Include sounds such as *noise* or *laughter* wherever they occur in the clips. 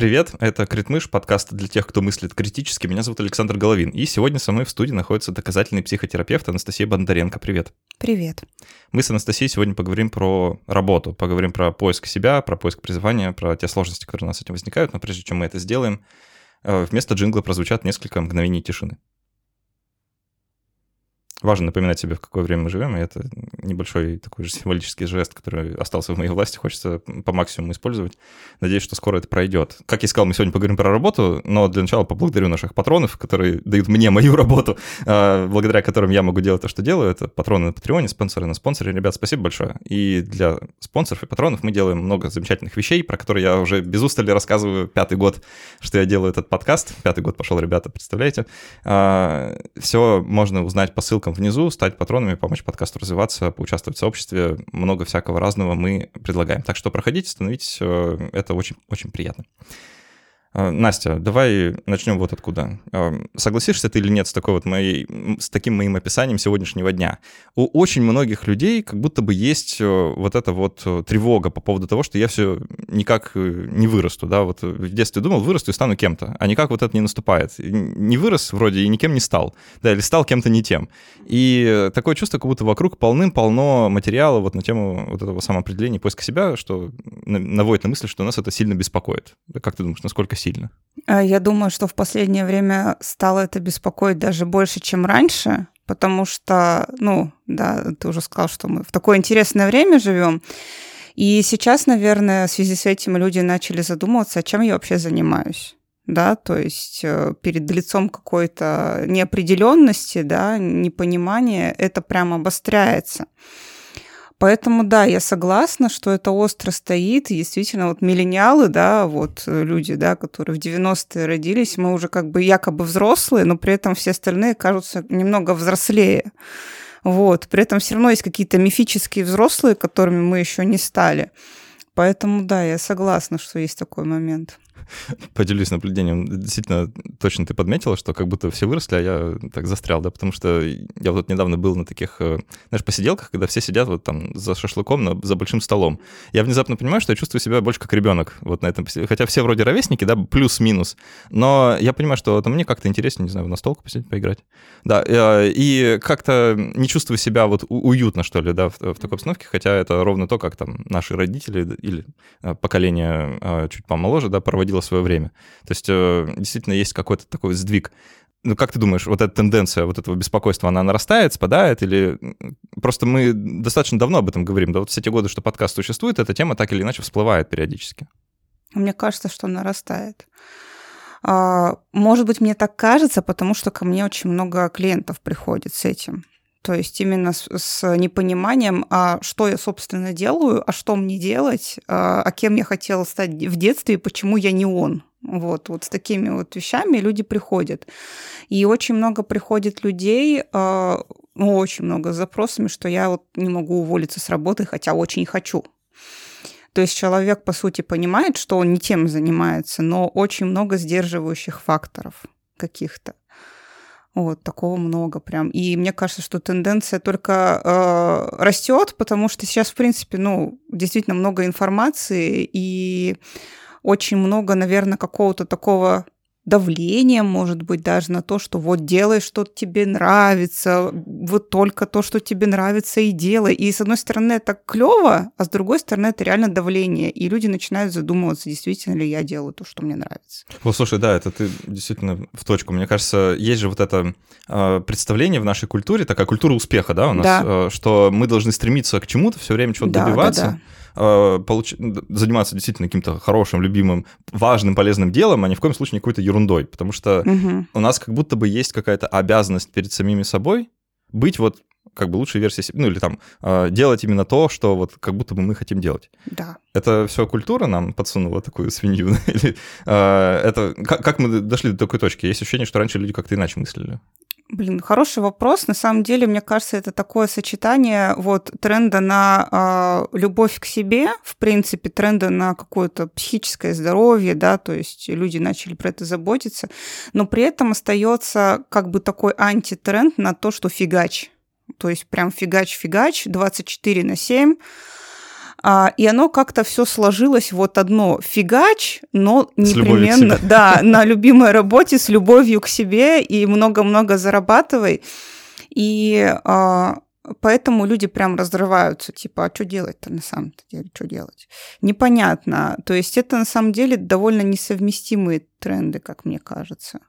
Привет, это Критмыш, подкаст для тех, кто мыслит критически. Меня зовут Александр Головин, и сегодня со мной в студии находится доказательный психотерапевт Анастасия Бондаренко. Привет. Привет. Мы с Анастасией сегодня поговорим про работу, поговорим про поиск себя, про поиск призвания, про те сложности, которые у нас с этим возникают, но прежде чем мы это сделаем, э, вместо джингла прозвучат несколько мгновений тишины. Важно напоминать себе, в какое время мы живем, и это небольшой такой же символический жест, который остался в моей власти, хочется по максимуму использовать. Надеюсь, что скоро это пройдет. Как я сказал, мы сегодня поговорим про работу, но для начала поблагодарю наших патронов, которые дают мне мою работу, а, благодаря которым я могу делать то, что делаю. Это патроны на Патреоне, спонсоры на спонсоре. Ребят, спасибо большое. И для спонсоров и патронов мы делаем много замечательных вещей, про которые я уже без устали рассказываю пятый год, что я делаю этот подкаст. Пятый год пошел, ребята, представляете? А, Все можно узнать по ссылкам ссылкам внизу, стать патронами, помочь подкасту развиваться, поучаствовать в сообществе. Много всякого разного мы предлагаем. Так что проходите, становитесь, э, это очень, очень приятно. А, Настя, давай начнем вот откуда. А, согласишься ты или нет с, такой вот моей, с таким моим описанием сегодняшнего дня? У очень многих людей как будто бы есть э, вот эта вот э, тревога по поводу того, что я все никак э, не вырасту, да, вот в детстве думал, вырасту и стану кем-то, а никак вот это не наступает. Не вырос вроде и никем не стал, да, или стал кем-то не тем. И такое чувство, как будто вокруг полным-полно материала вот на тему вот этого самоопределения, поиска себя, что наводит на мысль, что нас это сильно беспокоит. Как ты думаешь, насколько сильно? А, я думаю, что в последнее время стало это беспокоить даже больше, чем раньше, потому что, ну, да, ты уже сказал, что мы в такое интересное время живем. И сейчас, наверное, в связи с этим люди начали задумываться, чем я вообще занимаюсь да, то есть э, перед лицом какой-то неопределенности, да, непонимания, это прям обостряется. Поэтому, да, я согласна, что это остро стоит. И действительно, вот миллениалы, да, вот э, люди, да, которые в 90-е родились, мы уже как бы якобы взрослые, но при этом все остальные кажутся немного взрослее. Вот. При этом все равно есть какие-то мифические взрослые, которыми мы еще не стали. Поэтому, да, я согласна, что есть такой момент. *laughs* поделюсь наблюдением. Действительно, точно ты подметила, что как будто все выросли, а я так застрял, да, потому что я вот недавно был на таких, э, знаешь, посиделках, когда все сидят вот там за шашлыком на, за большим столом. Я внезапно понимаю, что я чувствую себя больше как ребенок вот на этом Хотя все вроде ровесники, да, плюс-минус. Но я понимаю, что это мне как-то интереснее, не знаю, на столку посидеть, поиграть. Да, э, и как-то не чувствую себя вот уютно, что ли, да, в, в такой обстановке, хотя это ровно то, как там наши родители или э, поколение чуть помоложе, да, было свое время. То есть э, действительно есть какой-то такой сдвиг. Ну, как ты думаешь, вот эта тенденция вот этого беспокойства, она нарастает, спадает, или просто мы достаточно давно об этом говорим, да вот все те годы, что подкаст существует, эта тема так или иначе всплывает периодически? Мне кажется, что нарастает. А, может быть, мне так кажется, потому что ко мне очень много клиентов приходит с этим. То есть именно с, с непониманием, а что я, собственно, делаю, а что мне делать, а, а кем я хотела стать в детстве и почему я не он. Вот, вот с такими вот вещами люди приходят. И очень много приходит людей, а, ну, очень много с запросами, что я вот не могу уволиться с работы, хотя очень хочу. То есть человек, по сути, понимает, что он не тем занимается, но очень много сдерживающих факторов каких-то. Вот, такого много прям. И мне кажется, что тенденция только э, растет, потому что сейчас, в принципе, ну, действительно много информации и очень много, наверное, какого-то такого давлением, может быть, даже на то, что вот делай, что тебе нравится, вот только то, что тебе нравится, и делай. И с одной стороны это клево, а с другой стороны это реально давление. И люди начинают задумываться, действительно ли я делаю то, что мне нравится. Вот, слушай, да, это ты действительно в точку. Мне кажется, есть же вот это э, представление в нашей культуре, такая культура успеха, да, у нас, да. Э, что мы должны стремиться к чему-то, все время чего-то да, добиваться. Да, да получ... заниматься действительно каким-то хорошим, любимым, важным, полезным делом, а ни в коем случае не какой-то ерундой. Потому что угу. у нас как будто бы есть какая-то обязанность перед самими собой быть вот как бы лучшей версией себя, ну или там э, делать именно то, что вот как будто бы мы хотим делать. Да. Это все культура нам подсунула такую свинью? *laughs* Или э, это как, как мы дошли до такой точки? Есть ощущение, что раньше люди как-то иначе мыслили? Блин, хороший вопрос. На самом деле, мне кажется, это такое сочетание вот тренда на э, любовь к себе, в принципе, тренда на какое-то психическое здоровье, да, то есть люди начали про это заботиться, но при этом остается как бы такой антитренд на то, что фигач. То есть прям фигач-фигач, 24 на 7, А, и оно как-то все сложилось вот одно фигач, но непременно, да, *laughs* на любимой работе с любовью к себе и много-много зарабатывай. И а, Поэтому люди прям разрываются, типа, а что делать-то на самом деле, что делать? Непонятно. То есть это на самом деле довольно несовместимые тренды, как мне кажется.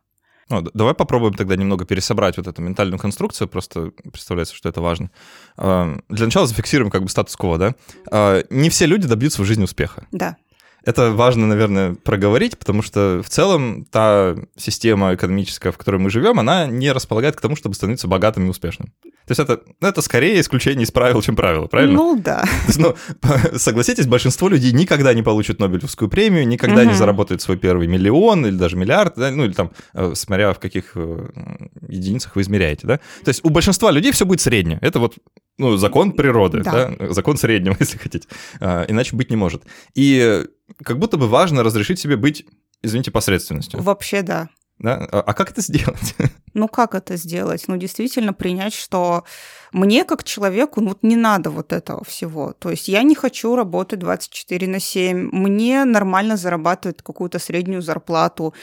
Ну, давай попробуем тогда немного пересобрать вот эту ментальную конструкцию, просто представляется, что это важно. А, для начала зафиксируем как бы статус-кво, да? А, не все люди добьются в жизни успеха. Да. Это важно, наверное, проговорить, потому что в целом та система экономическая, в которой мы живем, она не располагает к тому, чтобы становиться богатым и успешным. То есть это, ну, это скорее исключение из правил, чем правило, правильно? Ну да. есть, ну, *laughs* согласитесь, большинство людей никогда не получат Нобелевскую премию, никогда угу. не заработают свой первый миллион или даже миллиард, да, ну или там, э, смотря в каких э, единицах вы измеряете, да. То есть у большинства людей все будет среднее. Это вот ну, закон природы, да. да, закон среднего, *laughs* если хотите. А, иначе быть не может. И как будто бы важно разрешить себе быть, извините, посредственностью. Вообще, да. Да? А, а как это сделать? *laughs* Ну, как это сделать? Ну, действительно принять, что мне, как человеку, ну, не надо вот этого всего. То есть я не хочу работать 24 на 7. Мне нормально зарабатывать какую-то среднюю зарплату.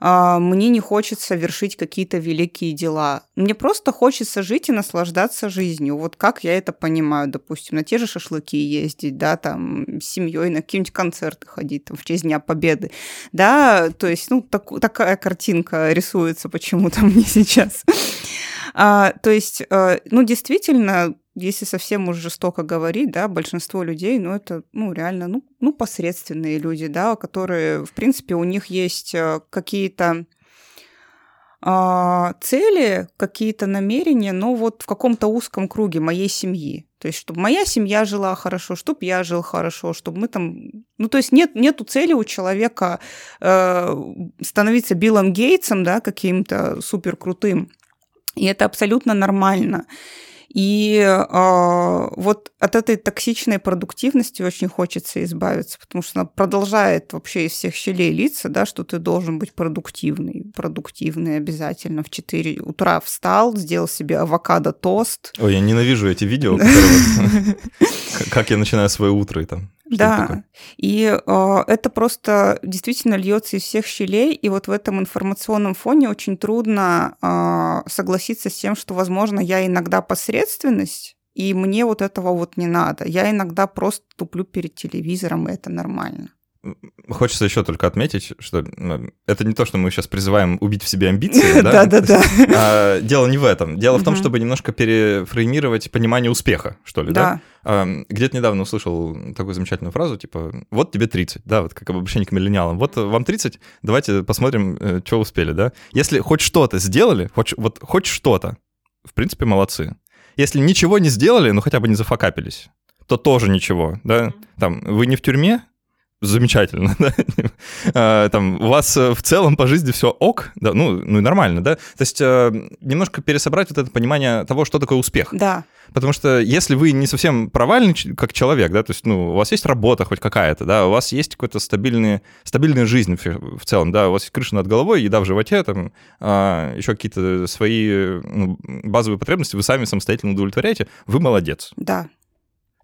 А, мне не хочется вершить какие-то великие дела. Мне просто хочется жить и наслаждаться жизнью. Вот как я это понимаю, допустим, на те же шашлыки ездить, да, там, с семьей на какие-нибудь концерты ходить там, в честь Дня Победы, да, то есть, ну, так, такая картинка рисуется почему-то *laughs* мне сейчас. А, то есть, э, ну, действительно, если совсем уж жестоко говорить, да, большинство людей, ну, это, ну, реально, ну, ну посредственные люди, да, которые, в принципе, у них есть э, какие-то э, цели, какие-то намерения, но вот в каком-то узком круге моей семьи. То есть, чтобы моя семья жила хорошо, чтобы я жил хорошо, чтобы мы там... Ну, то есть нет, нету цели у человека э, становиться Биллом Гейтсом, да, каким-то супер крутым. И это абсолютно нормально. И э, вот от этой токсичной продуктивности очень хочется избавиться, потому что она продолжает вообще из всех щелей литься, да, что ты должен быть продуктивный, продуктивный обязательно. В 4 утра встал, сделал себе авокадо-тост. Ой, я ненавижу эти видео, *laughs* как я начинаю свое утро и там да, и э, это просто действительно льется из всех щелей, и вот в этом информационном фоне очень трудно э, согласиться с тем, что, возможно, я иногда посредственность, и мне вот этого вот не надо. Я иногда просто туплю перед телевизором, и это нормально. Хочется еще только отметить, что ну, это не то, что мы сейчас призываем убить в себе амбиции, *laughs* да? Да-да-да. А, дело не в этом. Дело в том, чтобы немножко перефреймировать понимание успеха, что ли, да? Где-то недавно услышал такую замечательную фразу, типа, вот тебе 30, да, вот как обобщение к миллениалам. Вот вам 30, давайте посмотрим, э, что успели, да? Если хоть что-то сделали, вот хоть что-то, в принципе, молодцы. Если ничего не сделали, ну хотя бы не зафакапились, то тоже ничего, да? Там, вы не в тюрьме, замечательно, *laughs* да? А, там, у вас э, в целом по жизни все ок, да, ну, ну и нормально, да? То есть э, немножко пересобрать вот это понимание того, что такое успех. Да. Потому что если вы не совсем провальный как человек, да, то есть, ну, у вас есть работа хоть какая-то, да, у вас есть какая-то стабильная, стабильная жизнь в, в целом, да, у вас есть крыша над головой, еда в животе, там, а, еще какие-то свои ну, базовые потребности вы сами самостоятельно удовлетворяете, вы молодец. Да.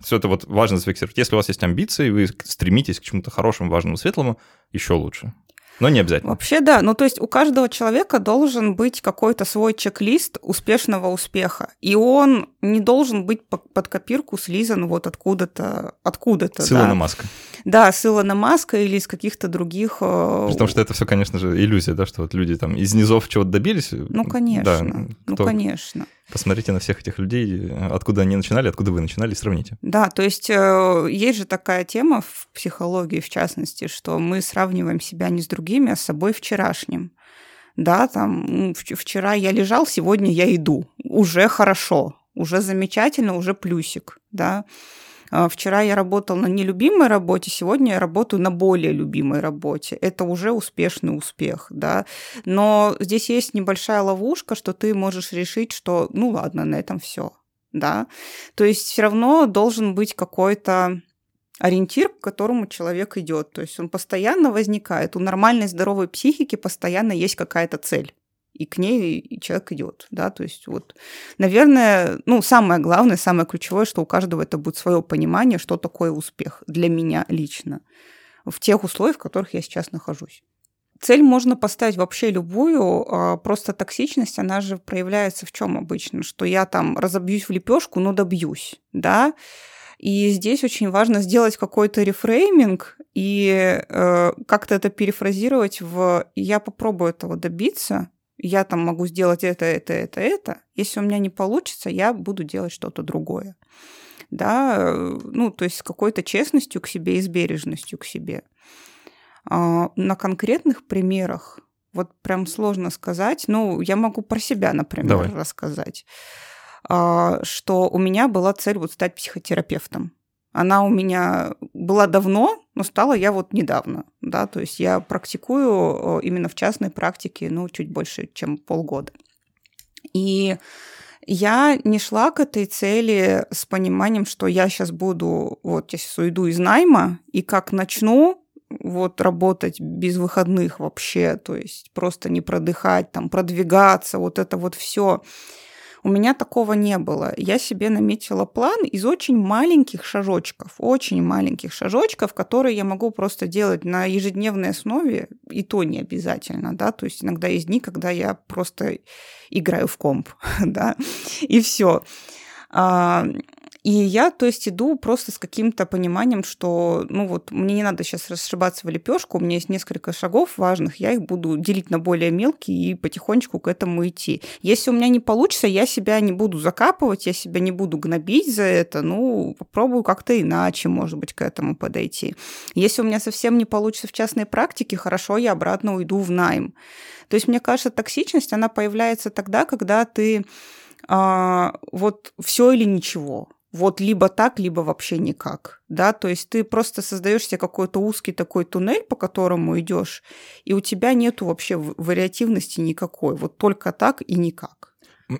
Все это вот важно зафиксировать. Если у вас есть амбиции, вы стремитесь к чему-то хорошему, важному, светлому, еще лучше. Но не обязательно. Вообще, да. Ну, то есть у каждого человека должен быть какой-то свой чек-лист успешного успеха. И он не должен быть под копирку слизан вот откуда-то, откуда-то. С Илона да. Маска. Да, с Илона Маска или из каких-то других... Э, Потому что это все, конечно же, иллюзия, да, что вот люди там из низов чего-то добились. Ну, конечно. Да, ну, конечно. Посмотрите на всех этих людей, откуда они начинали, откуда вы начинали, сравните. Да, то есть э, есть же такая тема в психологии, в частности, что мы сравниваем себя не с другими, а с собой вчерашним. Да, там вчера я лежал, сегодня я иду. Уже хорошо, уже замечательно, уже плюсик, да. А, вчера я работал на нелюбимой работе, сегодня я работаю на более любимой работе. Это уже успешный успех, да. Но здесь есть небольшая ловушка, что ты можешь решить, что ну ладно, на этом все, да. То есть все равно должен быть какой-то ориентир, к которому человек идет. То есть он постоянно возникает. У нормальной здоровой психики постоянно есть какая-то цель. И к ней человек идет, да, то есть вот, наверное, ну, самое главное, самое ключевое, что у каждого это будет свое понимание, что такое успех для меня лично в тех условиях, в которых я сейчас нахожусь. Цель можно поставить вообще любую, а, просто токсичность, она же проявляется в чем обычно, что я там разобьюсь в лепешку, но добьюсь, да, и здесь очень важно сделать какой-то рефрейминг и э, как-то это перефразировать в «я попробую этого добиться», я там могу сделать это, это, это, это. Если у меня не получится, я буду делать что-то другое. Да, э, ну, то есть с какой-то честностью к себе и с бережностью к себе. А, на конкретных примерах вот прям сложно сказать. Ну, я могу про себя, например, Давай. рассказать, а, что у меня была цель вот стать психотерапевтом. Она у меня была давно, но стала я вот недавно, да, то есть я практикую именно в частной практике, ну, чуть больше, чем полгода. И я не шла к этой цели с пониманием, что я сейчас буду, вот я сейчас уйду из найма, и как начну вот работать без выходных вообще, то есть просто не продыхать, там, продвигаться, вот это вот все. У меня такого не было. Я себе наметила план из очень маленьких шажочков, очень маленьких шажочков, которые я могу просто делать на ежедневной основе, и то не обязательно, да, то есть иногда есть дни, когда я просто играю в комп, *laughs* да, и все. И я, то есть, иду просто с каким-то пониманием, что, ну вот, мне не надо сейчас расшибаться в лепешку, у меня есть несколько шагов важных, я их буду делить на более мелкие и потихонечку к этому идти. Если у меня не получится, я себя не буду закапывать, я себя не буду гнобить за это, ну, попробую как-то иначе, может быть, к этому подойти. Если у меня совсем не получится в частной практике, хорошо, я обратно уйду в найм. То есть, мне кажется, токсичность, она появляется тогда, когда ты а, вот все или ничего вот либо так, либо вообще никак, да, то есть ты просто создаешь себе какой-то узкий такой туннель, по которому идешь, и у тебя нету вообще вариативности никакой, вот только так и никак.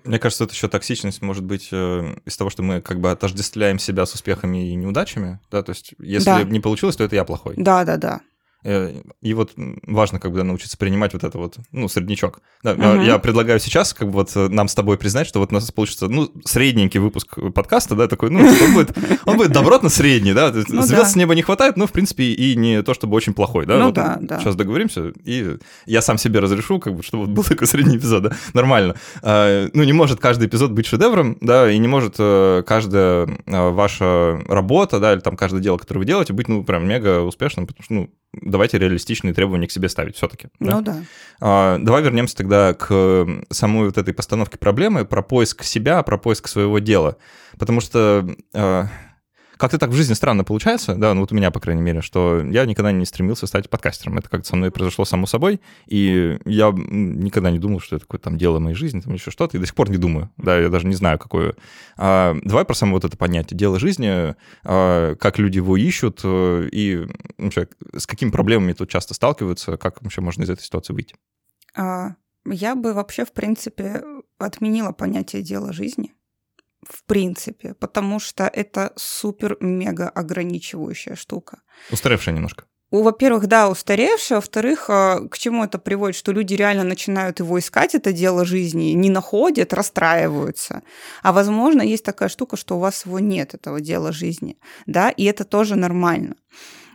Мне кажется, это еще токсичность может быть э, из того, что мы как бы отождествляем себя с успехами и неудачами, да, то есть если да. не получилось, то это я плохой. Да, да, да. Э, и вот важно как бы научиться принимать вот это вот, ну, среднячок. Да, угу. Я предлагаю сейчас как бы вот э, нам с тобой признать, что вот у нас получится, ну, средненький выпуск подкаста, да, такой, ну, он будет, *laughs* он будет добротно средний, да, ну, звезд да. с неба не хватает, но, в принципе, и не то чтобы очень плохой, да. Ну, вот да, да. Сейчас договоримся, и я сам себе разрешу, как бы, чтобы был *laughs* такой средний эпизод, да, нормально. А, ну, не может каждый эпизод быть шедевром, да, и не может э, каждая ваша работа, да, или там каждое дело, которое вы делаете, быть, ну, прям мега успешным, потому что, ну, давайте реалистичные требования к себе ставить все-таки. Да? Ну да. А, давай вернемся тогда к самой вот этой постановке проблемы, про поиск себя, про поиск своего дела. Потому что а, как-то так в жизни странно получается, да, ну вот у меня, по крайней мере, что я никогда не стремился стать подкастером. Это как-то со мной произошло само собой, и я никогда не думал, что это какое-то там дело моей жизни, там еще что-то, и до сих пор не думаю, да, я даже не знаю, какое. А, давай про само вот это понятие, дело жизни, а, как люди его ищут, э, и вообще, с какими проблемами тут часто сталкиваются, как вообще можно из этой ситуации выйти? А, я бы вообще, в принципе, отменила понятие дела жизни в принципе, потому что это супер-мега ограничивающая штука. Устаревшая немножко. Во-первых, да, устаревшая. Во-вторых, а, к чему это приводит? Что люди реально начинают его искать, это дело жизни, не находят, расстраиваются. А возможно, есть такая штука, что у вас его нет, этого дела жизни. Да, и это тоже нормально.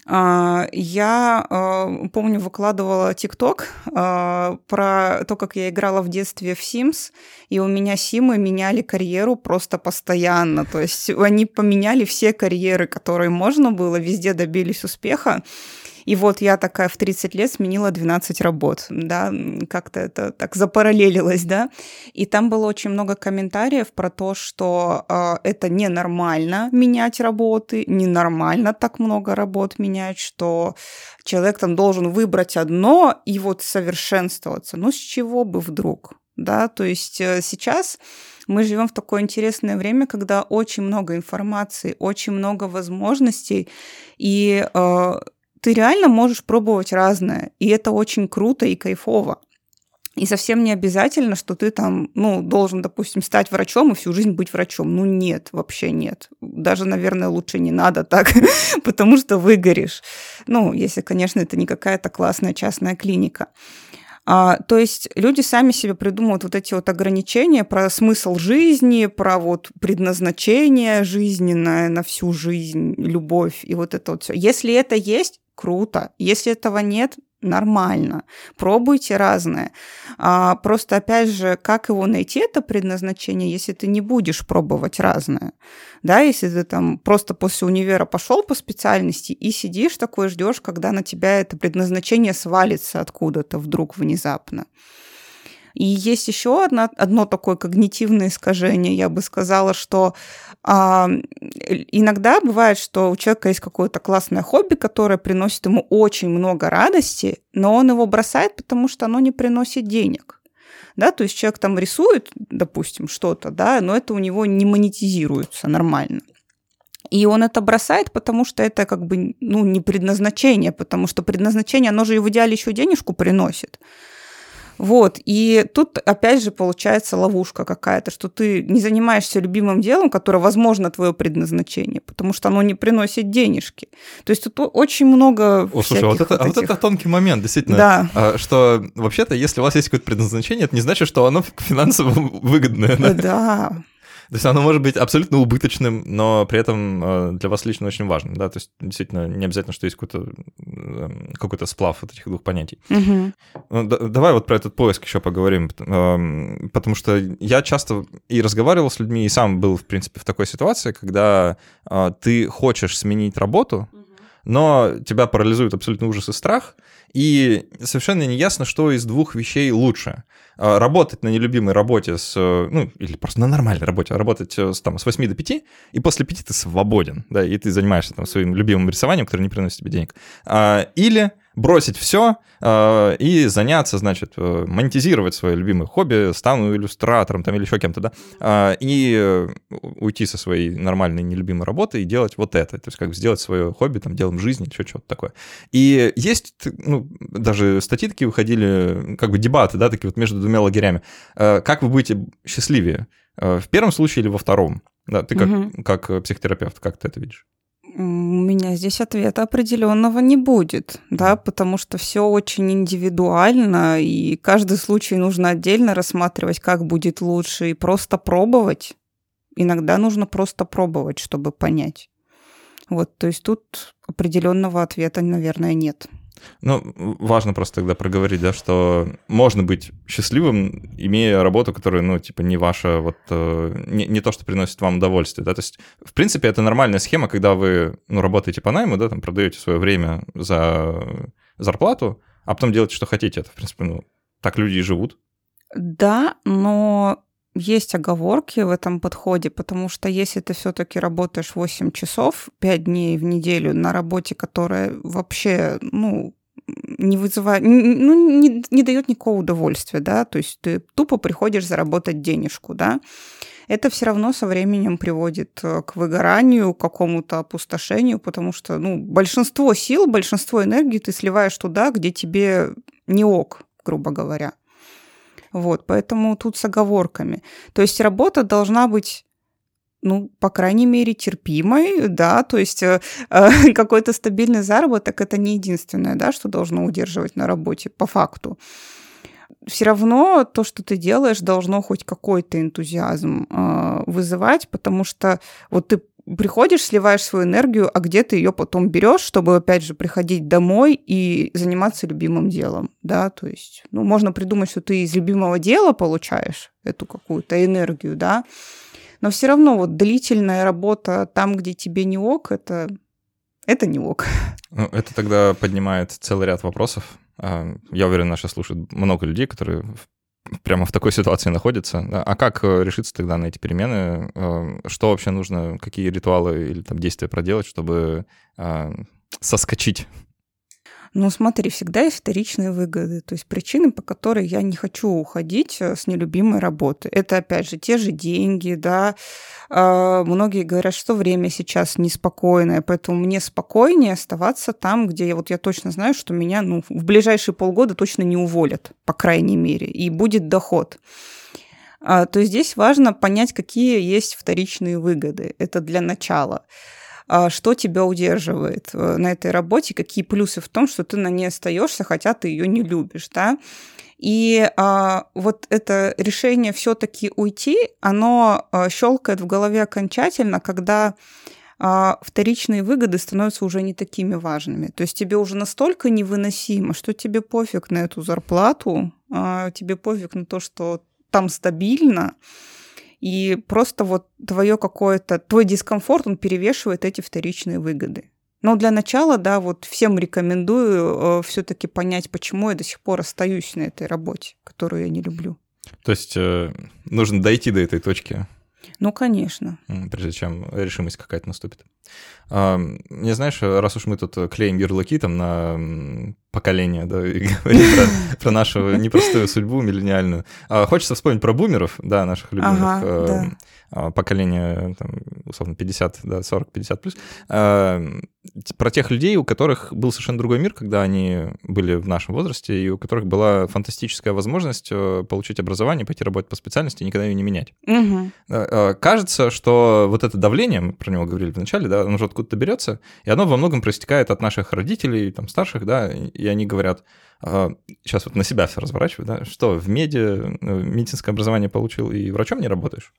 А, я а, помню, выкладывала ТикТок а, про то, как я играла в детстве в Sims, и у меня Симы меняли карьеру просто постоянно. То есть они поменяли все карьеры, которые можно было, везде добились успеха. И вот я такая в 30 лет сменила 12 работ, да, как-то это так запараллелилось, да. И там было очень много комментариев про то, что э, это ненормально менять работы, ненормально так много работ менять, что человек там должен выбрать одно и вот совершенствоваться. Ну, с чего бы вдруг? Да, то есть э, сейчас мы живем в такое интересное время, когда очень много информации, очень много возможностей, и э, ты реально можешь пробовать разное, и это очень круто и кайфово. И совсем не обязательно, что ты там, ну, должен, допустим, стать врачом и всю жизнь быть врачом. Ну, нет, вообще нет. Даже, наверное, лучше не надо так, *laughs* потому что выгоришь. Ну, если, конечно, это не какая-то классная частная клиника. А, то есть люди сами себе придумывают вот эти вот ограничения про смысл жизни, про вот предназначение жизненное на всю жизнь, любовь и вот это вот все. Если это есть, круто. Если этого нет, нормально. Пробуйте разное. А, просто, опять же, как его найти, это предназначение, если ты не будешь пробовать разное. Да, если ты там просто после универа пошел по специальности и сидишь такой, ждешь, когда на тебя это предназначение свалится откуда-то вдруг внезапно. И есть еще одно, одно такое когнитивное искажение. Я бы сказала, что а, иногда бывает, что у человека есть какое-то классное хобби, которое приносит ему очень много радости, но он его бросает, потому что оно не приносит денег. Да, то есть человек там рисует, допустим, что-то, да, но это у него не монетизируется нормально. И он это бросает, потому что это как бы ну, не предназначение, потому что предназначение, оно же и в идеале еще денежку приносит. Вот, и тут опять же получается ловушка какая-то, что ты не занимаешься любимым делом, которое, возможно, твое предназначение, потому что оно не приносит денежки. То есть тут очень много О, слушай, а вот это, вот, а вот это тонкий момент, действительно, да. А, что вообще-то, если у вас есть какое-то предназначение, это не значит, что оно финансово *laughs* выгодное. Да, да. То есть оно может быть абсолютно убыточным, но при этом э, для вас лично очень важным, да, то есть действительно не обязательно, что есть какой-то эм, какой-то сплав вот этих двух понятий. Угу. Да, давай вот про этот поиск еще поговорим, эм, потому что я часто и разговаривал с людьми, и сам был, в принципе, в такой ситуации, когда э, ты хочешь сменить работу, но тебя парализует абсолютно ужас и страх, и совершенно не ясно, что из двух вещей лучше. А, работать на нелюбимой работе с, ну, или просто на нормальной работе, а работать э, с, там, с 8 до 5, и после 5 ты свободен, да, и ты занимаешься там своим любимым рисованием, которое не приносит тебе денег. А, или бросить все э, и заняться, значит, э, монетизировать свое любимое хобби, стану иллюстратором там или еще кем-то, да, э, и уйти со своей нормальной нелюбимой работы и делать вот это, то есть как бы сделать свое хобби там делом жизни, еще что-то такое. И есть, ну, даже статьи такие выходили, как бы дебаты, да, такие вот между двумя лагерями. Э, как вы будете счастливее? Э, в первом случае или во втором? Да, ты как, угу. как психотерапевт, как ты это видишь? У меня здесь ответа определенного не будет, да, потому что все очень индивидуально, и каждый случай нужно отдельно рассматривать, как будет лучше, и просто пробовать. Иногда нужно просто пробовать, чтобы понять. Вот, то есть тут определенного ответа, наверное, нет. Ну, важно просто тогда проговорить, да, что можно быть счастливым, имея работу, которая, ну, типа, не ваша, вот, э, не, не то, что приносит вам удовольствие, да, то есть, в принципе, это нормальная схема, когда вы, ну, работаете по найму, да, там, продаете свое время за зарплату, а потом делаете, что хотите, это, в принципе, ну, так люди и живут. Да, но есть оговорки в этом подходе, потому что если ты все-таки работаешь 8 часов, 5 дней в неделю на работе, которая вообще, ну, не вызывает, ну, не, не дает никакого удовольствия, да, то есть ты тупо приходишь заработать денежку, да, это все равно со временем приводит э, к выгоранию, к какому-то опустошению, потому что, ну, большинство сил, большинство энергии ты сливаешь туда, где тебе не ок, грубо говоря. Вот, поэтому тут с оговорками. То есть работа должна быть ну, по крайней мере, терпимой, да, то есть э, э *laughs* какой-то стабильный заработок это не единственное, да, что должно удерживать на работе по факту. Все равно то, что ты делаешь, должно хоть какой-то энтузиазм э, вызывать, потому что вот ты приходишь, сливаешь свою энергию, а где ты ее потом берешь, чтобы, опять же, приходить домой и заниматься любимым делом, да, то есть, ну, можно придумать, что ты из любимого дела получаешь эту какую-то энергию, да, но все равно вот длительная работа там, где тебе не ок, это, это не ок. Ну, это тогда поднимает целый ряд вопросов. А, я уверен, наши слушают много людей, которые прямо в такой ситуации находится. А как э, решиться тогда на эти перемены? Э, что вообще нужно, какие ритуалы или там действия проделать, чтобы э, соскочить ну, смотри, всегда есть вторичные выгоды, то есть причины, по которой я не хочу уходить э, с нелюбимой работы. Это, опять же, те же деньги, да. А, многие говорят, что время сейчас неспокойное, поэтому мне спокойнее оставаться там, где я, вот я точно знаю, что меня ну, в ближайшие полгода точно не уволят, по крайней мере, и будет доход а, то здесь важно понять, какие есть вторичные выгоды. Это для начала. А, что тебя удерживает э, на этой работе, какие плюсы в том, что ты на ней остаешься, хотя ты ее не любишь, да. И а, вот это решение все-таки уйти, оно а, щелкает в голове окончательно, когда а, вторичные выгоды становятся уже не такими важными. То есть тебе уже настолько невыносимо, что тебе пофиг на эту зарплату, а, тебе пофиг на то, что там стабильно, и просто вот твое какое-то, твой дискомфорт, он перевешивает эти вторичные выгоды. Но для начала, да, вот всем рекомендую э, все-таки понять, почему я до сих пор остаюсь на этой работе, которую я не люблю. То есть э, нужно дойти до этой точки. Ну, конечно. Прежде чем решимость какая-то наступит. А, не знаешь, раз уж мы тут клеим ярлыки там на поколение, да, и *laughs* говорим про, про нашу непростую судьбу миллениальную, а, хочется вспомнить про бумеров, да, наших любимых. Ага, э, да а, поколение, там, условно, 50, да, 40, 50 плюс, а, про тех людей, у которых был совершенно другой мир, когда они были в нашем возрасте, и у которых была фантастическая возможность э, получить образование, пойти работать по специальности и никогда ее не менять. Угу. Кажется, что вот это давление, мы про него говорили вначале, да, оно же откуда-то берется, и оно во многом проистекает от наших родителей, там, старших, да, и они говорят, сейчас вот на себя все разворачиваю, да, что в меди э, медицинское образование получил и врачом не работаешь?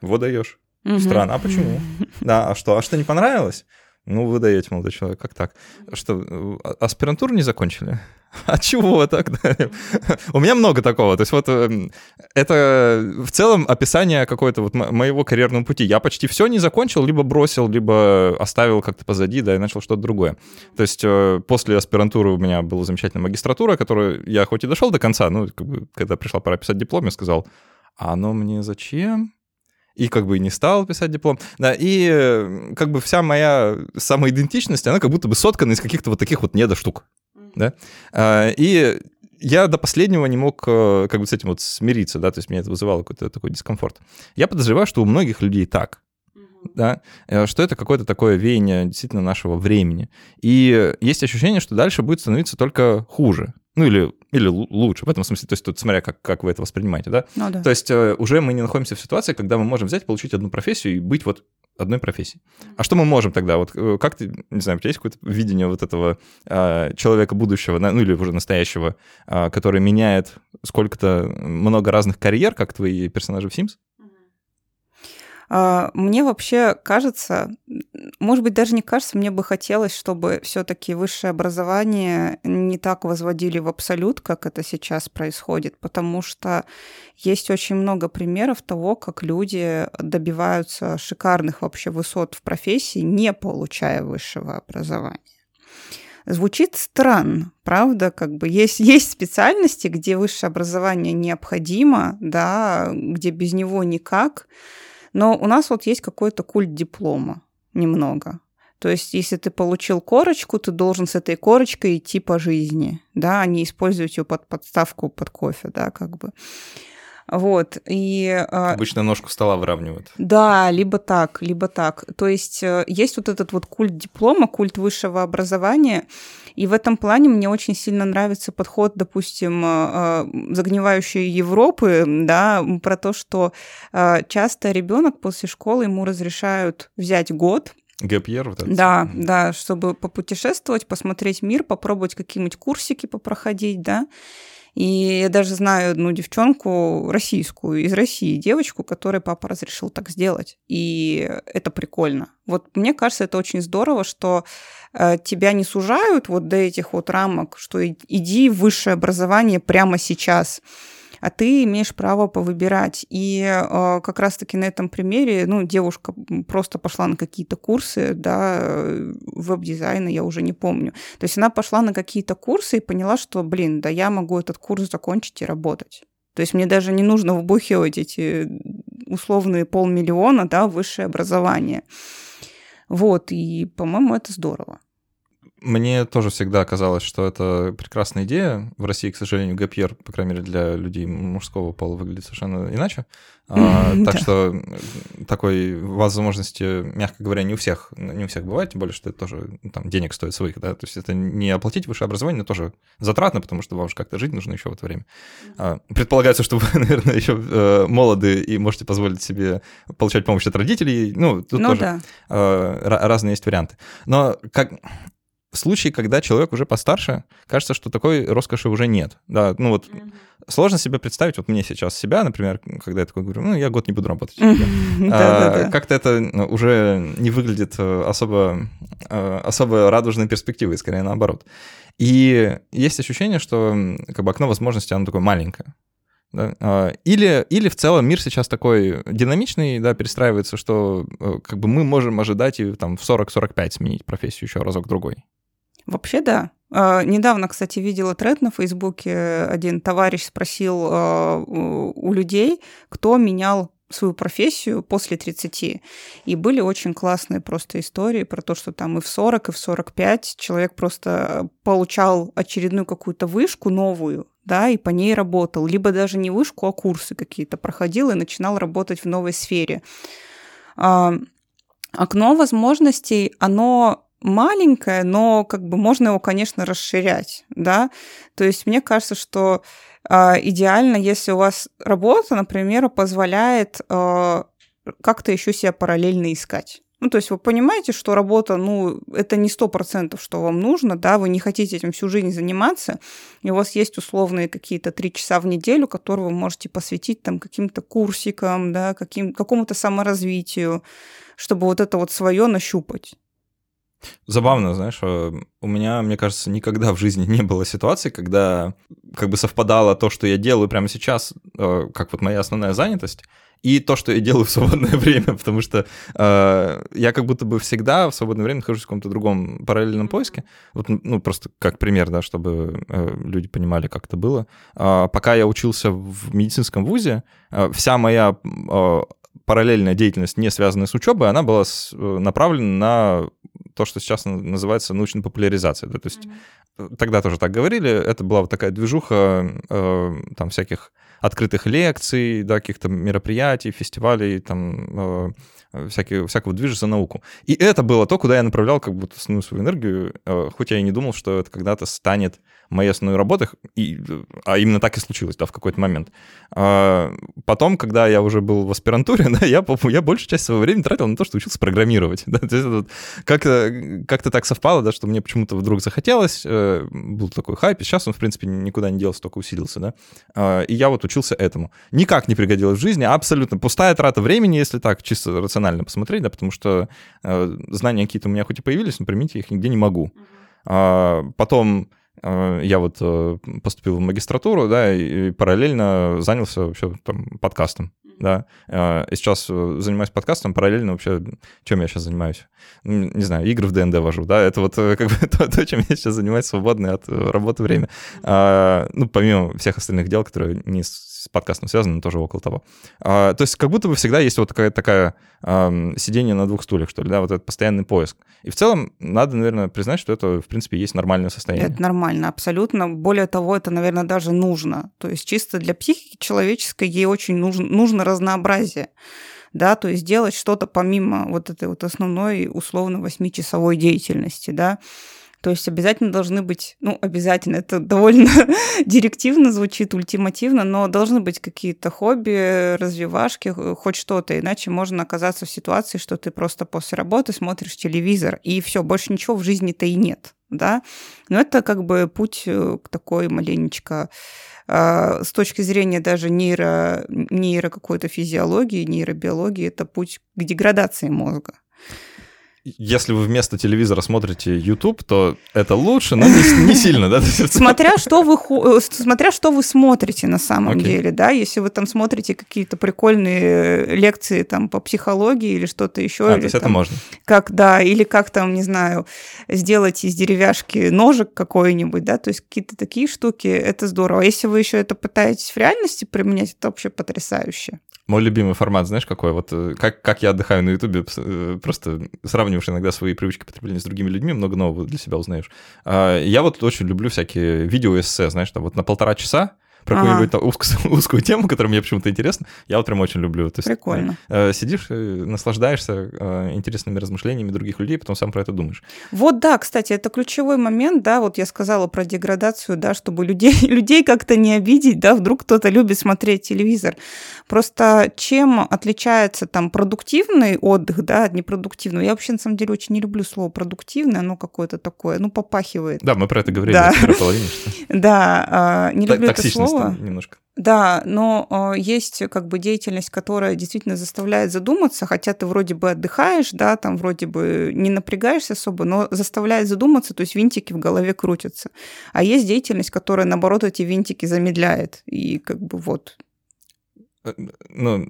Выдаешь. Угу. Странно, а почему? *laughs* Да, а что? А что не понравилось? Ну, вы даете, молодой человек, как так? Что, а, аспирантуру не закончили? *laughs* А чего тогда? *laughs* У меня много такого. То есть вот эм, это в целом описание какое-то вот моего карьерного пути. Я почти все не закончил, либо бросил, либо оставил как-то позади, да, и начал что-то другое. То есть э, после аспирантуры у меня была замечательная магистратура, которую я хоть и дошел до конца, ну, как бы, когда пришла пора писать диплом, я сказал, а оно мне зачем? И как бы и не стал писать диплом. Да, и э, как бы вся моя самоидентичность, она как будто бы соткана из каких-то вот таких вот недоштук. Да? А, и я до последнего не мог э, как бы с этим вот смириться, да, то есть меня это вызывало какой-то такой дискомфорт. Я подозреваю, что у многих людей так, да, э, что это какое-то такое веяние действительно нашего времени. И есть ощущение, что дальше будет становиться только хуже. Ну или, или лучше, в этом смысле, то есть тут смотря, как, как вы это воспринимаете, да? Ну, да. То есть э, уже мы не находимся в ситуации, когда мы можем взять, получить одну профессию и быть вот одной профессией. А что мы можем тогда? Вот э, как ты, не знаю, у тебя есть какое-то видение вот этого э, человека будущего, ну или уже настоящего, э, который меняет сколько-то много разных карьер, как твои персонажи в Sims? А, мне вообще кажется, может быть, даже не кажется, мне бы хотелось, чтобы все-таки высшее образование не так возводили в абсолют, как это сейчас происходит, потому что есть очень много примеров того, как люди добиваются шикарных вообще высот в профессии, не получая высшего образования. Звучит странно, правда? Как бы есть, есть специальности, где высшее образование необходимо, да, где без него никак, но у нас вот есть какой-то культ диплома немного. То есть, если ты получил корочку, ты должен с этой корочкой идти по жизни, да, а не использовать ее под подставку под кофе, да, как бы. Вот, и... А, Обычно ножку стола выравнивают. Да, либо так, либо так. То есть э, есть вот этот вот культ диплома, культ высшего образования, и в этом плане мне очень сильно нравится подход, допустим, э, э, загнивающей Европы, да, про то, что часто ребенок после школы ему разрешают взять год, Гэпьер вот это. Да, да, чтобы попутешествовать, посмотреть мир, попробовать какие-нибудь курсики попроходить, да. И я даже знаю одну девчонку российскую, из России, девочку, которой папа разрешил так сделать. И это прикольно. Вот мне кажется, это очень здорово, что э, тебя не сужают вот до этих вот рамок, что иди в высшее образование прямо сейчас а ты имеешь право повыбирать. И э, как раз-таки на этом примере, ну, девушка просто пошла на какие-то курсы, да, веб-дизайна, я уже не помню. То есть она пошла на какие-то курсы и поняла, что, блин, да я могу этот курс закончить и работать. То есть мне даже не нужно вбухивать эти условные полмиллиона, да, высшее образование. Вот, и, по-моему, это здорово. Мне тоже всегда казалось, что это прекрасная идея. В России, к сожалению, ГПР, по крайней мере, для людей мужского пола выглядит совершенно иначе. А, *laughs* так что такой возможности, мягко говоря, не у всех, не у всех бывает, тем более, что это тоже ну, там денег стоит своих, да, то есть это не оплатить высшее образование, но тоже затратно, потому что вам же как-то жить нужно еще в это время. А, предполагается, что вы, *laughs* наверное, еще э, молоды и можете позволить себе получать помощь от родителей, ну, тут ну, тоже да. Э, разные есть варианты. Но как в случае, когда человек уже постарше, кажется, что такой роскоши уже нет. Да, ну вот mm-hmm. сложно себе представить, вот мне сейчас себя, например, когда я такой говорю, ну, я год не буду работать. А, как-то это ну, уже не выглядит э, особо, э, особо радужной перспективой, скорее наоборот. И есть ощущение, что как бы окно возможностей, оно такое маленькое. Да? А, или, или в целом мир сейчас такой динамичный, да, перестраивается, что э, как бы мы можем ожидать и там в 40-45 сменить профессию еще разок-другой. Вообще, да. А, недавно, кстати, видела тред на Фейсбуке. Один товарищ спросил а, у людей, кто менял свою профессию после 30. И были очень классные просто истории про то, что там и в 40, и в 45 человек просто получал очередную какую-то вышку новую, да, и по ней работал. Либо даже не вышку, а курсы какие-то проходил и начинал работать в новой сфере. А, окно возможностей, оно маленькое, но как бы можно его, конечно, расширять, да. То есть мне кажется, что э, идеально, если у вас работа, например, позволяет э, как-то еще себя параллельно искать. Ну, то есть вы понимаете, что работа, ну, это не сто процентов, что вам нужно, да, вы не хотите этим всю жизнь заниматься, и у вас есть условные какие-то три часа в неделю, которые вы можете посвятить там каким-то курсикам, да, каким, какому-то саморазвитию, чтобы вот это вот свое нащупать. Забавно, знаешь, э, у меня, мне кажется, никогда в жизни не было ситуации, когда как бы совпадало то, что я делаю прямо сейчас, э, как вот моя основная занятость, и то, что я делаю в свободное *laughs* время, потому что э, я как будто бы всегда в свободное время нахожусь в каком-то другом параллельном поиске. Вот, ну, просто как пример, да, чтобы э, люди понимали, как это было. Э, пока я учился в медицинском вузе, э, вся моя э, параллельная деятельность, не связанная с учебой, она была э, направлена на то, что сейчас называется научной популяризацией. Да? То есть mm-hmm. тогда тоже так говорили, это была вот такая движуха э, там всяких открытых лекций, да, каких-то мероприятий, фестивалей, там, э, всякие, всякого движа за науку. И это было то, куда я направлял как будто основную свою энергию, э, хоть я и не думал, что это когда-то станет моей основной работой, и, а именно так и случилось, да, в какой-то момент. А потом, когда я уже был в аспирантуре, *laughs* да, я, я большую часть своего времени тратил на то, что учился программировать. *laughs* Да, то есть вот как-то, как-то так совпало, да, что мне почему-то вдруг захотелось, э, был такой хайп, и сейчас он, в принципе, никуда не делся, только усилился, да. А, и я вот учился этому. Никак не пригодилось в жизни, абсолютно пустая трата времени, если так чисто рационально посмотреть, да, потому что э, знания какие-то у меня хоть и появились, но применить я их нигде не могу. А, потом Э, я вот э, поступил в магистратуру, да, и параллельно занялся вообще там подкастом, да. Э, и сейчас занимаюсь подкастом, параллельно вообще, чем я сейчас занимаюсь? Не знаю, игры в ДНД вожу, да, это вот *laughs* как бы то, то чем я сейчас занимаюсь свободное от работы время. А, ну, помимо всех остальных дел, которые не с подкастом связаны, но тоже около того. А, то есть как будто бы всегда есть вот такая, такая сидение на двух стульях, что ли, да, вот этот постоянный поиск. И в целом надо, наверное, признать, что это, в принципе, есть нормальное состояние. Это нормально, абсолютно. Более того, это, наверное, даже нужно. То есть чисто для психики человеческой ей очень нужно, нужно разнообразие да, то есть делать что-то помимо вот этой вот основной условно восьмичасовой деятельности, да, то есть обязательно должны быть, ну, обязательно, это довольно *laughs* директивно звучит, ультимативно, но должны быть какие-то хобби, развивашки, хоть что-то, иначе можно оказаться в ситуации, что ты просто после работы смотришь телевизор, и все, больше ничего в жизни-то и нет, да. Но это как бы путь э, к такой маленечко а, с точки зрения даже нейро, нейро какой-то физиологии, нейробиологии, это путь к деградации мозга если вы вместо телевизора смотрите YouTube, то это лучше, но не, не сильно, да? *laughs* Смотря что вы, э, смотря что вы смотрите на самом okay. деле, да, если вы там смотрите какие-то прикольные лекции там по психологии или что-то еще. А, или, то есть там, это можно. Как, да, или как там, не знаю, сделать из деревяшки ножик какой-нибудь, да, то есть какие-то такие штуки, это здорово. А если вы еще это пытаетесь в реальности применять, это вообще потрясающе. Мой любимый формат, знаешь, какой? Вот э, как, как я отдыхаю на Ютубе, э, просто сравниваю сравниваешь иногда свои привычки потребления с другими людьми, много нового для себя узнаешь. А, я вот очень люблю всякие видео-эссе, знаешь, там вот на полтора часа про ага. какую-нибудь узкую, *laughs* узкую тему, которая мне почему-то интересна. Я прям очень люблю. То есть, Прикольно. Э, сидишь, э, наслаждаешься э, интересными размышлениями других людей, потом сам про это думаешь. Вот да, кстати, это ключевой момент, да, вот я сказала про деградацию, да, чтобы людей, *laughs* людей как-то не обидеть, да, вдруг кто-то любит смотреть телевизор. Просто чем отличается там продуктивный отдых, да, от непродуктивного? Я вообще, на самом деле, очень не люблю слово продуктивное, оно какое-то такое, ну, попахивает. Да, мы про это говорили да. в *laughs* Да, а, не люблю это слово. Немножко. Да, но э, есть как бы деятельность, которая действительно заставляет задуматься, хотя ты вроде бы отдыхаешь, да, там вроде бы не напрягаешься особо, но заставляет задуматься, то есть винтики в голове крутятся. А есть деятельность, которая, наоборот, эти винтики замедляет. И как бы вот. Э, ну,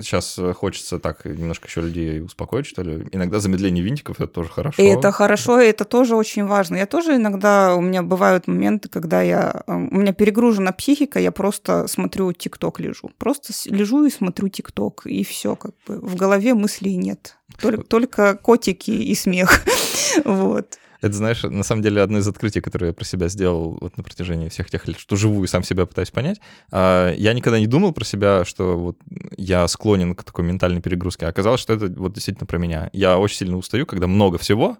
сейчас э, хочется так немножко еще людей успокоить, что ли. Иногда замедление винтиков это тоже хорошо. И это хорошо, и это тоже очень важно. Я тоже иногда, у меня бывают моменты, когда я, э, у меня перегружена психика, я просто смотрю ТикТок лежу. Просто лежу и смотрю ТикТок, и все как бы. В голове мыслей нет. Только, только котики и смех. *laughs* вот. Это, знаешь, на самом деле одно из открытий, которое я про себя сделал вот на протяжении всех тех лет, что живу и сам себя пытаюсь понять. А, я никогда не думал про себя, что вот я склонен к такой ментальной перегрузке. А оказалось, что это вот действительно про меня. Я очень сильно устаю, когда много всего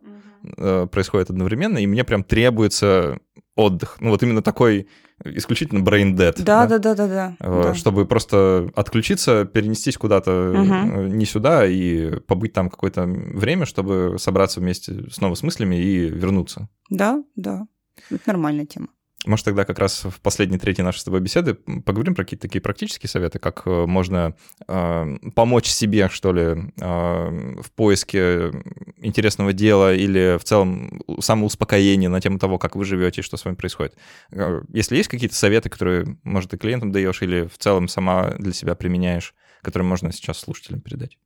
mm-hmm. происходит одновременно, и мне прям требуется отдых. Ну вот именно такой исключительно brain dead. Да, да, да, да, да. да. Чтобы да. просто отключиться, перенестись куда-то угу. не сюда и побыть там какое-то время, чтобы собраться вместе снова с мыслями и вернуться. Да, да. Это нормальная тема. Может, тогда как раз в последней трети нашей с тобой беседы поговорим про какие-то такие практические советы, как э, можно э, помочь себе, что ли, э, в поиске интересного дела или в целом самоуспокоения на тему того, как вы живете и что с вами происходит. Э, если есть какие-то советы, которые, может, и клиентам даешь или в целом сама для себя применяешь, которые можно сейчас слушателям передать?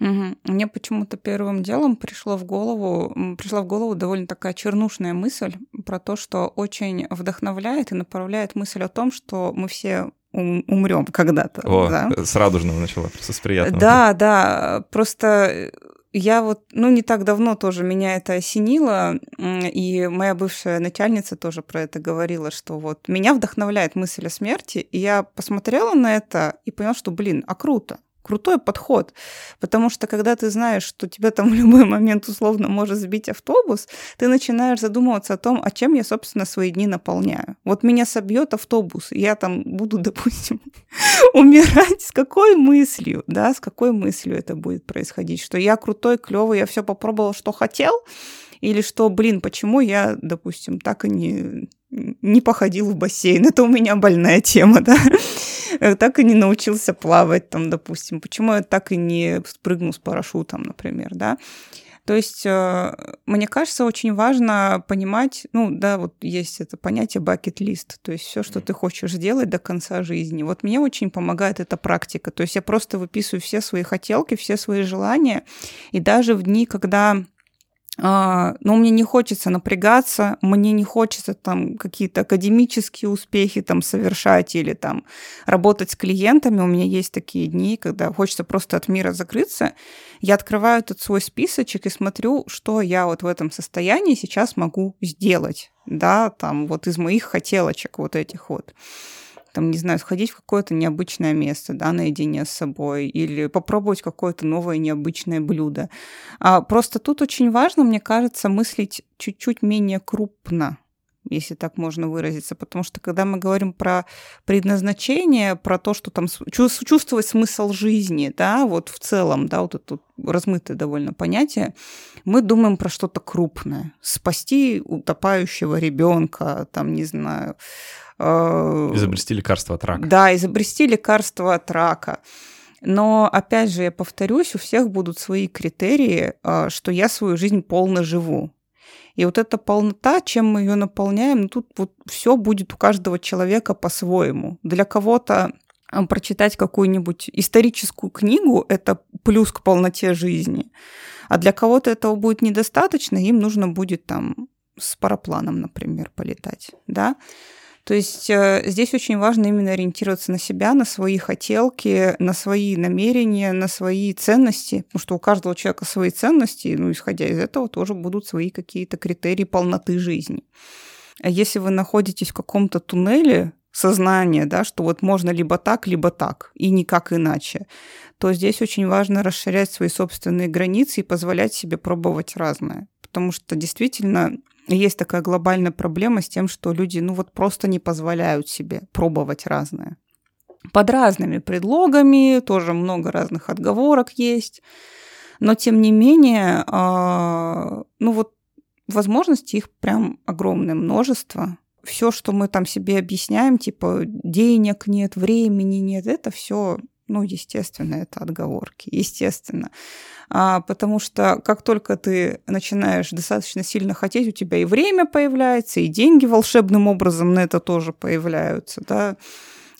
Угу. Мне почему-то первым делом пришло в голову, пришла в голову довольно такая чернушная мысль про то, что очень вдохновляет и направляет мысль о том, что мы все умрем когда-то. О, да? с радужного начала, просто с приятного. Да, да, просто я вот, ну, не так давно тоже меня это осенило, и моя бывшая начальница тоже про это говорила, что вот меня вдохновляет мысль о смерти, и я посмотрела на это и поняла, что, блин, а круто крутой подход, потому что когда ты знаешь, что тебя там в любой момент условно может сбить автобус, ты начинаешь задумываться о том, а чем я, собственно, свои дни наполняю. Вот меня собьет автобус, и я там буду, *laughs* допустим, умирать. С какой мыслью, да, с какой мыслью это будет происходить, что я крутой, клевый, я все попробовал, что хотел, или что, блин, почему я, допустим, так и не, не походил в бассейн, это у меня больная тема, *laughs* да, так и не научился плавать, там, допустим, почему я так и не спрыгнул с парашютом, например, да. То есть, э, мне кажется, очень важно понимать, ну, да, вот есть это понятие bucket-list, то есть все, что ты хочешь сделать до конца жизни. Вот мне очень помогает эта практика. То есть я просто выписываю все свои хотелки, все свои желания, и даже в дни, когда но мне не хочется напрягаться, мне не хочется там какие-то академические успехи там совершать или там работать с клиентами. У меня есть такие дни, когда хочется просто от мира закрыться. Я открываю этот свой списочек и смотрю, что я вот в этом состоянии сейчас могу сделать, да, там вот из моих хотелочек вот этих вот там, не знаю, сходить в какое-то необычное место, да, наедине с собой, или попробовать какое-то новое необычное блюдо. А просто тут очень важно, мне кажется, мыслить чуть-чуть менее крупно, если так можно выразиться, потому что когда мы говорим про предназначение, про то, что там чувствовать смысл жизни, да, вот в целом, да, вот это размытое довольно понятие, мы думаем про что-то крупное. Спасти утопающего ребенка, там, не знаю, Э, изобрести лекарство от рака. Да, изобрести лекарство от рака. Но, опять же, я повторюсь, у всех будут свои критерии, э, что я свою жизнь полно живу. И вот эта полнота, чем мы ее наполняем, тут вот все будет у каждого человека по-своему. Для кого-то э, прочитать какую-нибудь историческую книгу – это плюс к полноте жизни. А для кого-то этого будет недостаточно, им нужно будет там с парапланом, например, полетать, да. То есть э, здесь очень важно именно ориентироваться на себя, на свои хотелки, на свои намерения, на свои ценности, потому что у каждого человека свои ценности, ну, исходя из этого, тоже будут свои какие-то критерии полноты жизни. А если вы находитесь в каком-то туннеле сознания, да, что вот можно либо так, либо так, и никак иначе, то здесь очень важно расширять свои собственные границы и позволять себе пробовать разное. Потому что действительно есть такая глобальная проблема с тем, что люди, ну вот просто не позволяют себе пробовать разное. Под разными предлогами, тоже много разных отговорок есть. Но тем не менее, э, ну вот возможностей их прям огромное множество. Все, что мы там себе объясняем, типа денег нет, времени нет, это все ну, естественно, это отговорки, естественно. А, потому что как только ты начинаешь достаточно сильно хотеть, у тебя и время появляется, и деньги волшебным образом на это тоже появляются, да.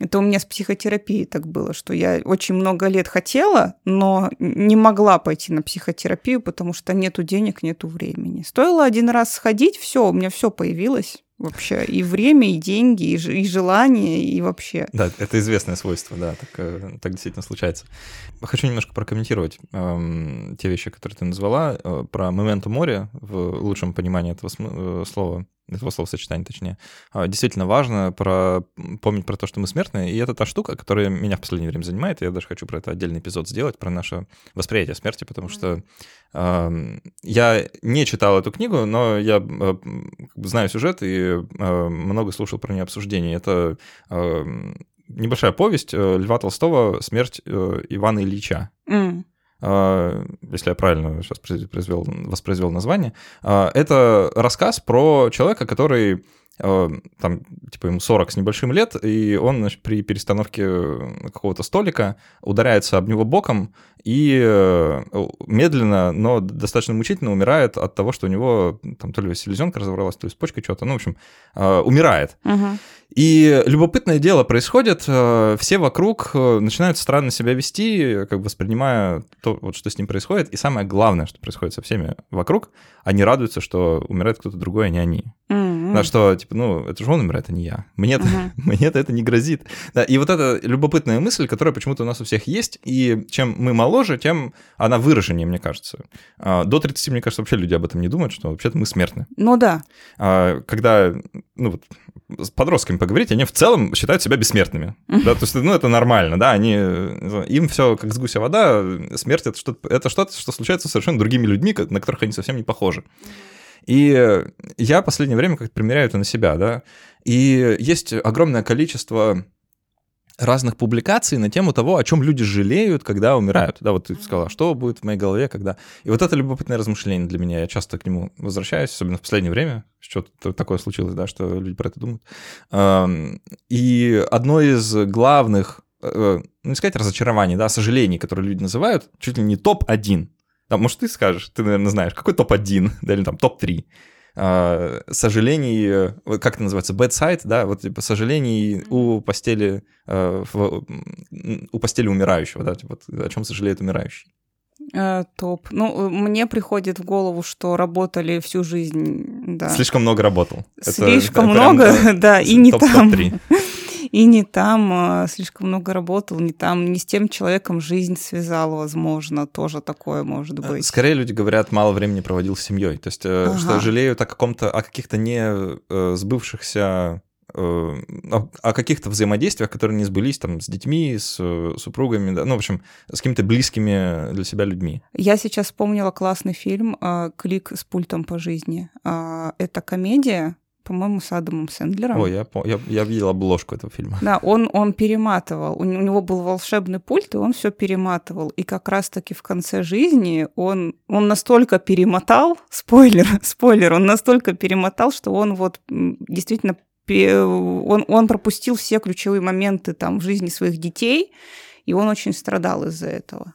Это у меня с психотерапией так было, что я очень много лет хотела, но не могла пойти на психотерапию, потому что нету денег, нету времени. Стоило один раз сходить, все, у меня все появилось вообще. И время, и деньги, и, и желание, и вообще. Да, это известное свойство, да, так, э, так действительно случается. Хочу немножко прокомментировать э, те вещи, которые ты назвала, э, про моменту моря в лучшем понимании этого э, слова этого словосочетания, точнее. А, действительно важно про, помнить про то, что мы смертные, и это та штука, которая меня в последнее время занимает, я даже хочу про это отдельный эпизод сделать, про наше восприятие смерти, потому что э, я не читал эту книгу, но я э, знаю сюжет и э, много слушал про нее обсуждений. Это э, небольшая повесть э, Льва Толстого «Смерть э, Ивана Ильича». Mm. А, если я правильно сейчас произвел, воспроизвел название, а, это рассказ про человека, который там, типа, ему 40 с небольшим лет, и он значит, при перестановке какого-то столика ударяется об него боком и э, медленно, но достаточно мучительно умирает от того, что у него там то ли селезенка разорвалась, то ли почка что-то, ну, в общем, умирает. Угу. И любопытное дело происходит, э, все вокруг э, начинают странно себя вести, как бы воспринимая то, вот, что с ним происходит. И самое главное, что происходит со всеми вокруг, они радуются, что умирает кто-то другой, а не они. Mm-hmm. Да, что, типа, ну, это же он умирает, а не я. Мне-то, mm-hmm. *laughs* мне это не грозит. Да, и вот эта любопытная мысль, которая почему-то у нас у всех есть, и чем мы моложе, тем она выраженнее, мне кажется. А, до 30, мне кажется, вообще люди об этом не думают, что вообще-то мы смертны. Ну да. А, когда, ну вот, с подростками поговорить, они в целом считают себя бессмертными. Да, то есть, ну, это нормально, да, они, им все как с гуся вода, смерть это что-то, это что-то, что случается с совершенно другими людьми, на которых они совсем не похожи. И я в последнее время как-то примеряю это на себя, да, и есть огромное количество разных публикаций на тему того, о чем люди жалеют, когда умирают. Да, вот ты сказала, что будет в моей голове, когда... И вот это любопытное размышление для меня. Я часто к нему возвращаюсь, особенно в последнее время. Что-то такое случилось, да, что люди про это думают. И одно из главных, э, ну, не сказать разочарований, да, сожалений, которые люди называют, чуть ли не топ-1. Да, может, ты скажешь, ты, наверное, знаешь, какой топ-1, *laughs* да, или там топ-3 э, сожалений, как это называется, bedside, да, вот типа сожалений у постели, э, у постели умирающего, да, типа, о чем сожалеет умирающий. Э, топ. Ну, мне приходит в голову, что работали всю жизнь, да. Слишком много работал. Слишком это, много, прям, *laughs* да, и *laughs* не топ, там. Топ-3 и не там а, слишком много работал, не там, не с тем человеком жизнь связала, возможно, тоже такое может э, быть. Скорее люди говорят, мало времени проводил с семьей, то есть э, ага. что жалеют о каком-то, о каких-то не э, сбывшихся о каких-то взаимодействиях, которые не сбылись там с детьми, с супругами, да, ну, в общем, с какими-то близкими для себя людьми. Я сейчас вспомнила классный фильм «Клик с пультом по жизни». Это комедия, по-моему, с Адамом Сэндлером. О, я, я, я видел обложку этого фильма. Да, он, он перематывал. У него был волшебный пульт, и он все перематывал. И как раз-таки в конце жизни он, он настолько перемотал, *laughs* спойлер, спойлер, он настолько перемотал, что он вот действительно он, он пропустил все ключевые моменты там в жизни своих детей, и он очень страдал из-за этого.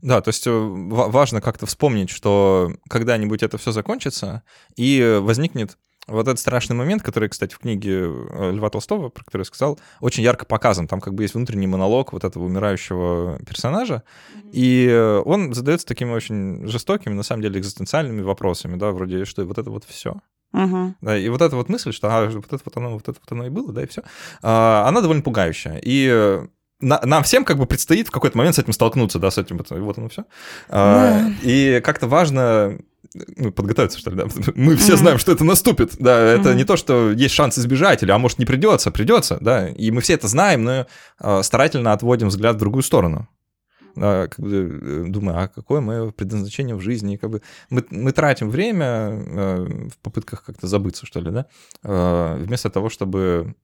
Да, то есть э, важно как-то вспомнить, что когда-нибудь это все закончится, и возникнет вот этот страшный момент, который, кстати, в книге э, Льва Толстого, про который я сказал, очень ярко показан. Там как бы есть внутренний монолог вот этого умирающего персонажа, mm-hmm. и он задается такими очень жестокими, на самом деле, экзистенциальными вопросами, да, вроде, что вот это вот все. Угу. Да, и вот эта вот мысль, что а, вот это вот оно, вот это вот оно и было, да, и все, а, она довольно пугающая. И э, на, нам всем как бы предстоит в какой-то момент с этим столкнуться, да, с этим, вот, оно все. А, Да. и как-то важно ну, подготовиться, что ли, да. *laughs* Мы все знаем, что это наступит, да, это не то, что есть шанс избежать, или, а может, не придется, придется, да, и мы все это знаем, но э, старательно отводим взгляд в другую сторону. Да, как бы, э, думаю, а какое мое предназначение в жизни? Как бы мы, мы тратим время э, в попытках как-то забыться, что ли, да, э, вместо того, чтобы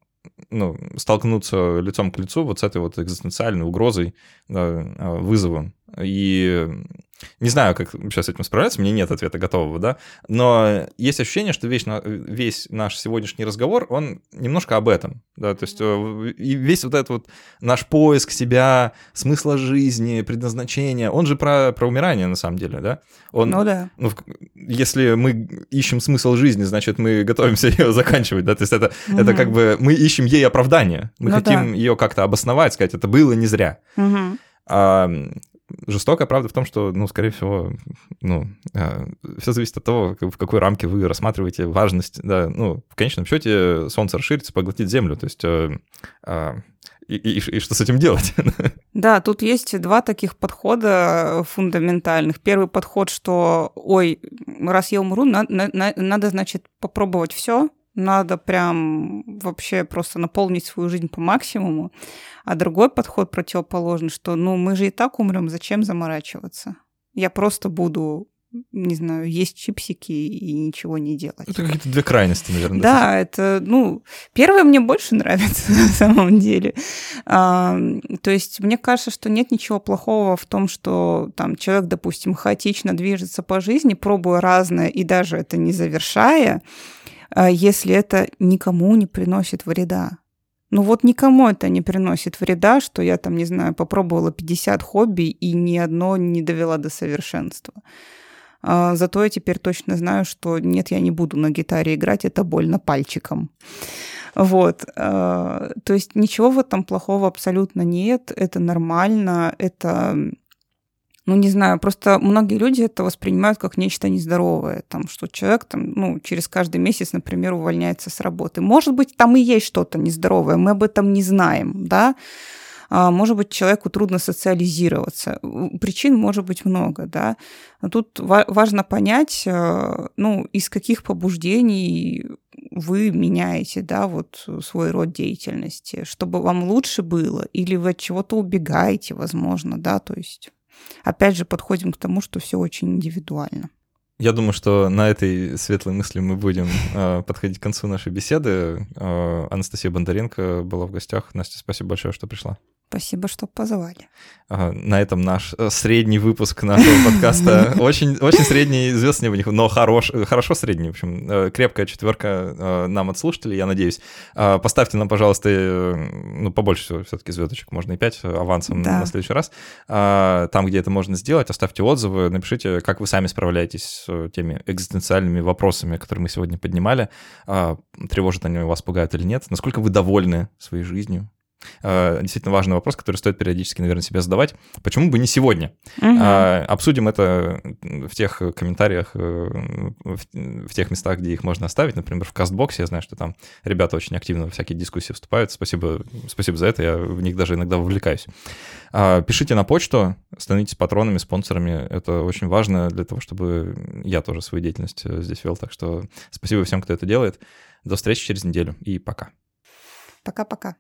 ну, столкнуться лицом к лицу вот с этой вот экзистенциальной угрозой, да, вызовом. И не знаю, как сейчас с этим справляться, меня нет ответа готового, да, но есть ощущение, что весь, весь наш сегодняшний разговор, он немножко об этом, да, то есть э, и весь вот этот вот наш поиск себя, смысла жизни, предназначения, он же про, про умирание на самом деле, да, он, Ну да. ну, если мы ищем смысл жизни, значит, мы готовимся *laughs* ее заканчивать, да, то есть это, это Мгм. как бы мы ищем ей оправдание, мы Ну хотим да. ее как-то обосновать, сказать, это было не зря. Мгм. А м, жестокая правда в том, что, ну, скорее всего, ну, все зависит от того, в какой рамке вы рассматриваете важность, да, ну, в конечном счете солнце расширится, поглотит землю, то есть э, а, и, и- и что с этим делать? *laughs* Да, тут есть два таких подхода фундаментальных. Первый подход, что, ой, раз я умру, на- на- надо, значит, попробовать все, надо прям вообще просто наполнить свою жизнь по максимуму. А другой подход противоположный, что, ну, мы же и так умрем, зачем заморачиваться? Я просто буду, не знаю, есть чипсики и ничего не делать. Это какие-то две крайности, наверное. Да, это, ну, первое мне больше *laughs* нравится на самом деле. А, то есть мне кажется, что нет ничего плохого в том, что там человек, допустим, хаотично движется по жизни, пробуя разное и даже это не завершая, если это никому не приносит вреда. Ну вот никому это не приносит вреда, что я там, не знаю, попробовала 50 хобби и ни одно не довела до совершенства. А, Зато я теперь точно знаю, что нет, я не буду на гитаре играть, это больно пальчиком. Вот. а, То есть ничего в этом плохого абсолютно нет, это нормально, это ну, не знаю, просто многие люди это воспринимают как нечто нездоровое, там, что человек там, ну, через каждый месяц, например, увольняется с работы. Может быть, там и есть что-то нездоровое, мы об этом не знаем, да, А, может быть, человеку трудно социализироваться. Причин может быть много, да. Но тут ва- важно понять, э, ну, из каких побуждений вы меняете, да, вот свой род деятельности, чтобы вам лучше было, или вы от чего-то убегаете, возможно, да, то есть опять же подходим к тому, что все очень индивидуально. Я думаю, что на этой светлой мысли мы будем э, подходить к концу нашей беседы. Э, Анастасия Бондаренко была в гостях. Настя, спасибо большое, что пришла. Спасибо, что позвали. На этом наш э, средний выпуск нашего подкаста. *laughs* Очень, очень средний, звезд не было, но хорош, э, хорошо средний. В общем, э, крепкая четверка нам от слушателей, я надеюсь. А, Поставьте нам, пожалуйста, ну, побольше все-таки звездочек, можно и 5 авансом Да. на следующий раз. А, Там, где это можно сделать, оставьте отзывы, напишите, как вы сами справляетесь с теми экзистенциальными вопросами, которые мы сегодня поднимали. А, Тревожат они вас, пугают или нет? Насколько вы довольны своей жизнью? Э, Действительно важный вопрос, который стоит периодически, наверное, себе задавать. Почему бы не сегодня? А, Обсудим это в тех комментариях, э, в в тех местах, где их можно оставить. Например, в Кастбоксе. Я знаю, что там ребята очень активно во всякие дискуссии вступают. Спасибо, спасибо за это. Я в них даже иногда вовлекаюсь. А, Пишите на почту, становитесь патронами, спонсорами. Это очень важно для того, чтобы я тоже свою деятельность э, здесь вел. Так что спасибо всем, кто это делает. До встречи через неделю и пока. Пока-пока.